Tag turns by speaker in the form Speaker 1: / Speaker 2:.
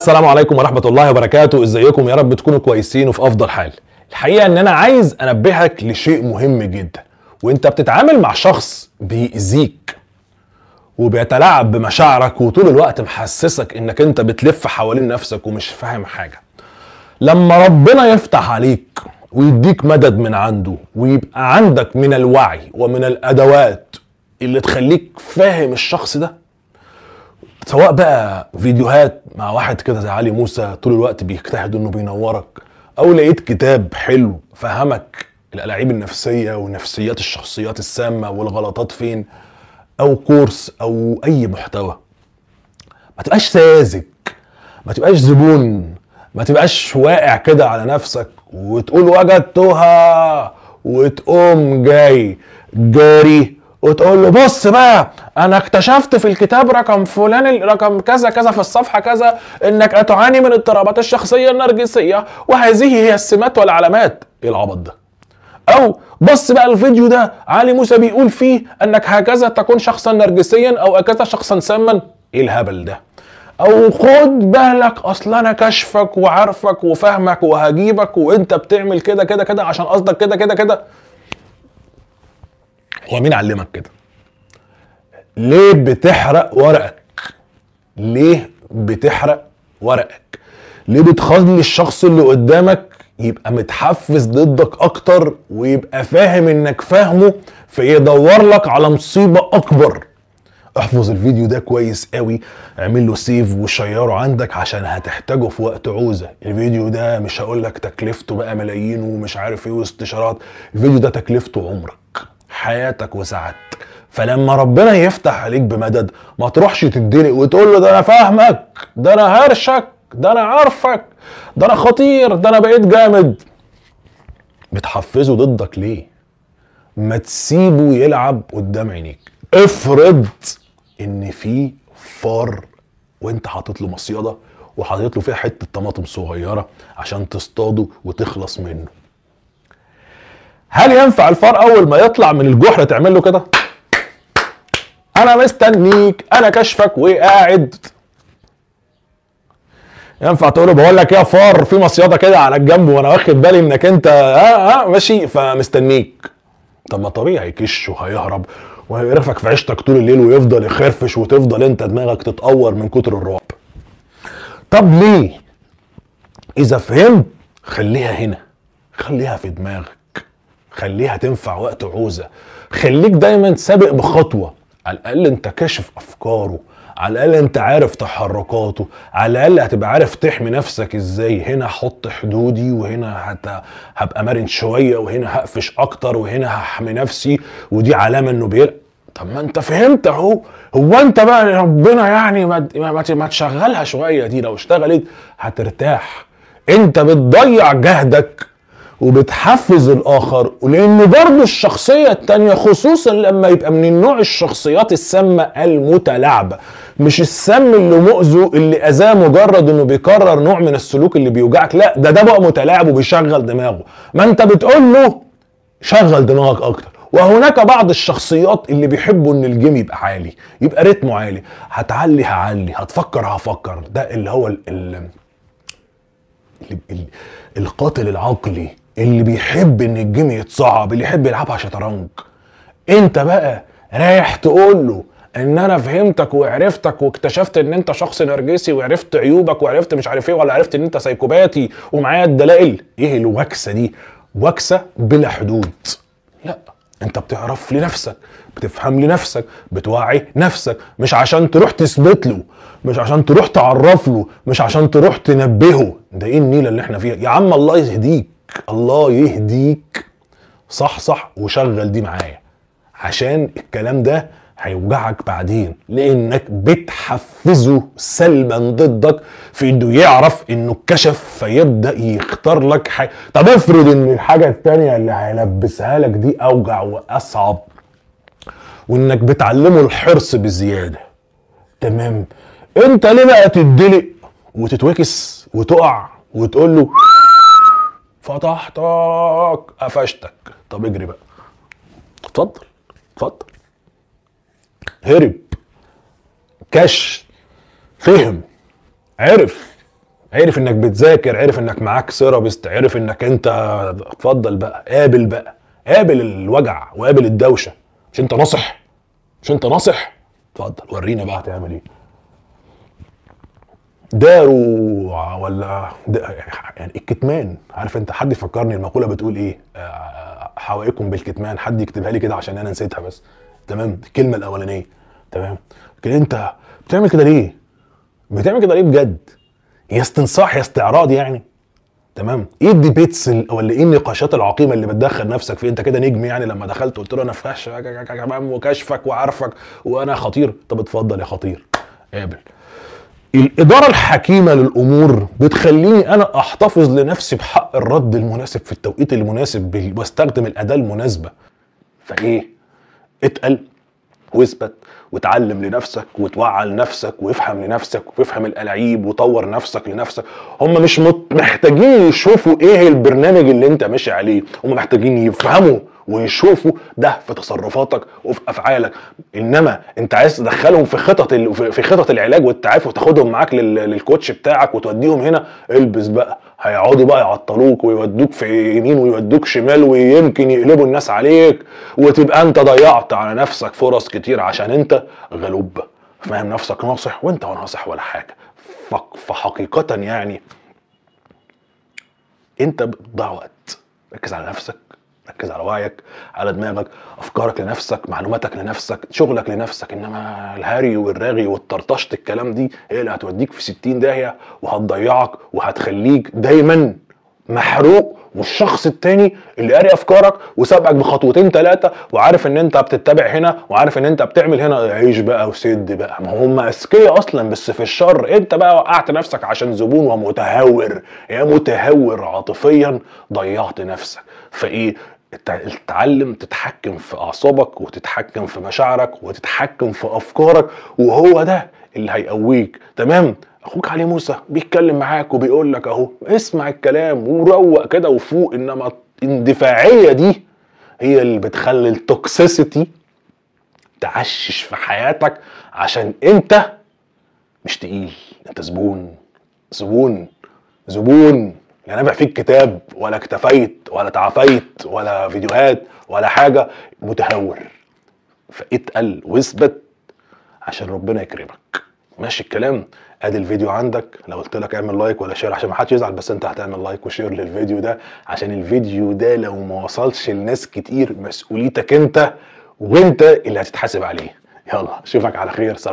Speaker 1: السلام عليكم ورحمة الله وبركاته. إزيكم يا رب تكونوا كويسين وفي أفضل حال. الحقيقة إن أنا عايز أنبهك لشيء مهم جدا. وأنت بتتعامل مع شخص بيأذيك وبيتلاعب بمشاعرك وطول الوقت محسسك إنك أنت بتلف حوالين نفسك ومش فاهم حاجة. لما ربنا يفتح عليك ويديك مدد من عنده ويبقى عندك من الوعي ومن الأدوات اللي تخليك فاهم الشخص ده سواء بقى فيديوهات مع واحد كده زي علي موسى طول الوقت بيجتهد إنه بينورك أو لقيت كتاب حلو فهمك الالعاب النفسية ونفسيات الشخصيات السامة والغلطات فين أو كورس أو أي محتوى. ما تبقاش ساذج ما تبقاش زبون ما تبقاش واقع كده على نفسك وتقول وجدتها وتقوم جاي جاري. وتقول له بص بقى أنا اكتشفت في الكتاب رقم فلان رقم كذا كذا في الصفحة كذا إنك تعاني من اضطرابات الشخصية النرجسية وهذه هي السمات والعلامات. إيه العبط ده؟ أو بص بقى الفيديو ده علي موسى بيقول فيه إنك هكذا تكون شخصا نرجسيا أو هكذا شخصا ساما. إيه الهبل ده؟ أو خد بالك أصل أنا كشفك وعارفك وفاهمك وهجيبك وأنت بتعمل كده كده كده عشان قصدك كده كده كده. هو مين علمك كده؟ ليه بتحرق ورقك؟ ليه بتحرق ورقك؟ ليه بتخلي الشخص اللي قدامك يبقى متحفز ضدك أكتر ويبقى فاهم إنك فاهمه فيدور لك على مصيبة أكبر؟ احفظ الفيديو ده كويس قوي اعمل له سيف وشيره عندك عشان هتحتاجه في وقت عوزة. الفيديو ده مش هقول لك تكلفته بقى ملايين ومش عارف إيه واستشارات الفيديو ده تكلفته عمرك. حياتك وسعادتك فلما ربنا يفتح عليك بمدد ما تروحش تدلق وتقول له ده أنا فاهمك ده أنا هرشك ده أنا عارفك ده أنا خطير ده أنا بقيت جامد. بتحفزه ضدك ليه؟ ما تسيبه يلعب قدام عينيك. افرض إن في فار وأنت حاطط له مصيدة وحاطط له فيها حتة طماطم صغيرة عشان تصطاده وتخلص منه. هل ينفع الفار أول ما يطلع من الجحر تعمل له كده؟ أنا مستنيك أنا كشفك وقاعد. ينفع تقول له بقول لك يا فار في مصيدة كده على الجنب وأنا واخد بالي إنك أنت ها ها ماشي فمستنيك. طب ما طبيعي كش وهيهرب وهيقرفك في عيشتك طول الليل ويفضل يخرفش وتفضل أنت دماغك تتقور من كتر الرعب. طب ليه؟ إذا فهمت خليها هنا خليها في دماغك. خليها تنفع وقت عوزة. خليك دايما سابق بخطوة. على الأقل أنت كاشف أفكاره. على الأقل أنت عارف تحركاته. على الأقل هتبقى عارف تحمي نفسك إزاي. هنا حط حدودي وهنا هت... هبقى مرن شوية وهنا هقفش أكتر وهنا هحمي نفسي. ودي علامة إنه بير طب ما أنت فهمت أهو. هو أنت بقى ربنا يعني ما, ما, ما تشغلها شوية دي. لو اشتغلت هترتاح. أنت بتضيع جهدك. وبتحفز الآخر ولان برضه الشخصية التانية خصوصا لما يبقى من النوع الشخصيات السامة المتلاعبة مش السم اللي مؤذو اللي أذاه مجرد إنه بيكرر نوع من السلوك اللي بيوجعك لا ده ده بقى متلاعب وبيشغل دماغه. ما أنت بتقول له شغل دماغك أكتر. وهناك بعض الشخصيات اللي بيحبوا إن ال game يبقى عالي يبقى رتمه عالي. هتعلي هعلي هتفكر هفكر. ده اللي هو ال ال القاتل العقلي اللي بيحب إن ال game يتصعب اللي يحب يلعبها شطرنج. أنت بقى رايح تقول له إن أنا فهمتك وعرفتك واكتشفت إن أنت شخص نرجسي وعرفت عيوبك وعرفت مش عارف إيه ولا عرفت إن أنت سايكوباتي ومعايا الدلائل. إيه الوكسة دي؟ وكسة بلا حدود. لا أنت بتعرف لنفسك بتفهم لنفسك بتوعي نفسك. مش عشان تروح تثبت له مش عشان تروح تعرف له مش عشان تروح تنبهه. ده إيه النيلة اللي إحنا فيها؟ يا عم الله يهديك. الله يهديك. صح صح وشغل دي معايا. عشان الكلام ده هيوجعك بعدين لأنك بتحفزه سلبا ضدك في إنه يعرف إنه اتكشف فيبدأ يختار لك حاجة. طب افرض إن الحاجة التانية اللي هيلبسها لك دي أوجع وأصعب وإنك بتعلمه الحرص بزيادة. تمام. أنت ليه بقى تدلق وتتوكس وتقع وتقول له فتحتك قفشتك. طب اجري بقى. اتفضل اتفضل. هرب. كش فهم. عرف. عرف انك بتذاكر عرف انك معاك سيرابيست عرف انك انت اتفضل بقى. قابل بقى. قابل الوجع وقابل الدوشة. مش انت ناصح؟ مش انت ناصح؟ اتفضل ورينا بقى هتعمل إيه. داروا ولا دا يعني الكتمان. عارف انت حد يفكرني المقولة بتقول إيه؟ آه، حوائكم بالكتمان. حد يكتبها لي كده عشان أنا نسيتها بس. تمام؟ الكلمة الأولانية. تمام؟ لكن انت بتعمل كده ليه؟ بتعمل كده ليه بجد؟ هي استنصاح يا استعراض يعني. تمام؟ إيه الديبيتس ال- ولا إيه النقاشات العقيمة اللي بتدخل نفسك فيه انت كده نجم يعني لما دخلت قلت له أنا فاش وكشفك وعارفك وأنا خطير. طب اتفضل يا خطير. قابل. الإدارة الحكيمة للأمور بتخليني أنا أحتفظ لنفسي بحق الرد المناسب في التوقيت المناسب واستخدم الأداة المناسبة. فإيه؟ اتقل واثبت وتعلم لنفسك وتوعى لنفسك وافهم لنفسك وافهم الالعاب وطور نفسك لنفسك. هم مش محتاجين يشوفوا إيه البرنامج اللي أنت ماشي عليه. هم محتاجين يفهموا ويشوفوا ده في تصرفاتك وفي أفعالك. إنما أنت عايز تدخلهم في خطط. في خطط العلاج والتعافي وتاخدهم معاك لل... للكوتش بتاعك وتوديهم هنا. البس بقى. هيقعدوا بقى يعطلوك ويودوك في يمين ويودوك شمال ويمكن يقلبوا الناس عليك. وتبقى أنت ضيعت على نفسك فرص كتير عشان أنت غلوب. فاهم نفسك ناصح وأنت ناصح ولا حاجة. فحقيقة يعني أنت بتضيع وقت. ركز على نفسك. ركز على وعيك على دماغك أفكارك لنفسك معلوماتك لنفسك شغلك لنفسك. إنما الهري والرغي والطرطشت الكلام دي هي اللي هتوديك في 60 داهية وهتضيعك وهتخليك دايما محروق والشخص التاني اللي قاري أفكارك وسابقك بخطوتين ثلاثة وعارف إن أنت بتتبع هنا وعارف إن أنت بتعمل هنا. عيش بقى وسد بقى. ما هم أذكياء أصلا بس في الشر. أنت بقى وقعت نفسك عشان زبون ومتهور. يا متهور عاطفيا ضيعت نفسك. فإيه؟ تتعلم تتحكم في أعصابك وتتحكم في مشاعرك وتتحكم في أفكارك وهو ده اللي هيقويك. تمام؟ أخوك علي موسى بيتكلم معاك وبيقول لك أهو اسمع الكلام وروق كده وفوق إنما الاندفاعية دي هي اللي بتخلي ال toxicity تعشش في حياتك عشان أنت مش تقيل. أنت زبون. زبون. زبون. لا نافع فيك كتاب ولا اكتفيت ولا تعافيت ولا فيديوهات ولا حاجة متهور. فاتقل واثبت عشان ربنا يكرمك. ماشي الكلام؟ ادي الفيديو عندك. لو قلت لك اعمل like ولا share عشان ما حدش يزعل بس انت هتعمل like و share للفيديو ده عشان الفيديو ده لو ما وصلش لناس كتير مسؤوليتك انت وانت اللي هتتحاسب عليه. يلا اشوفك على خير. سلام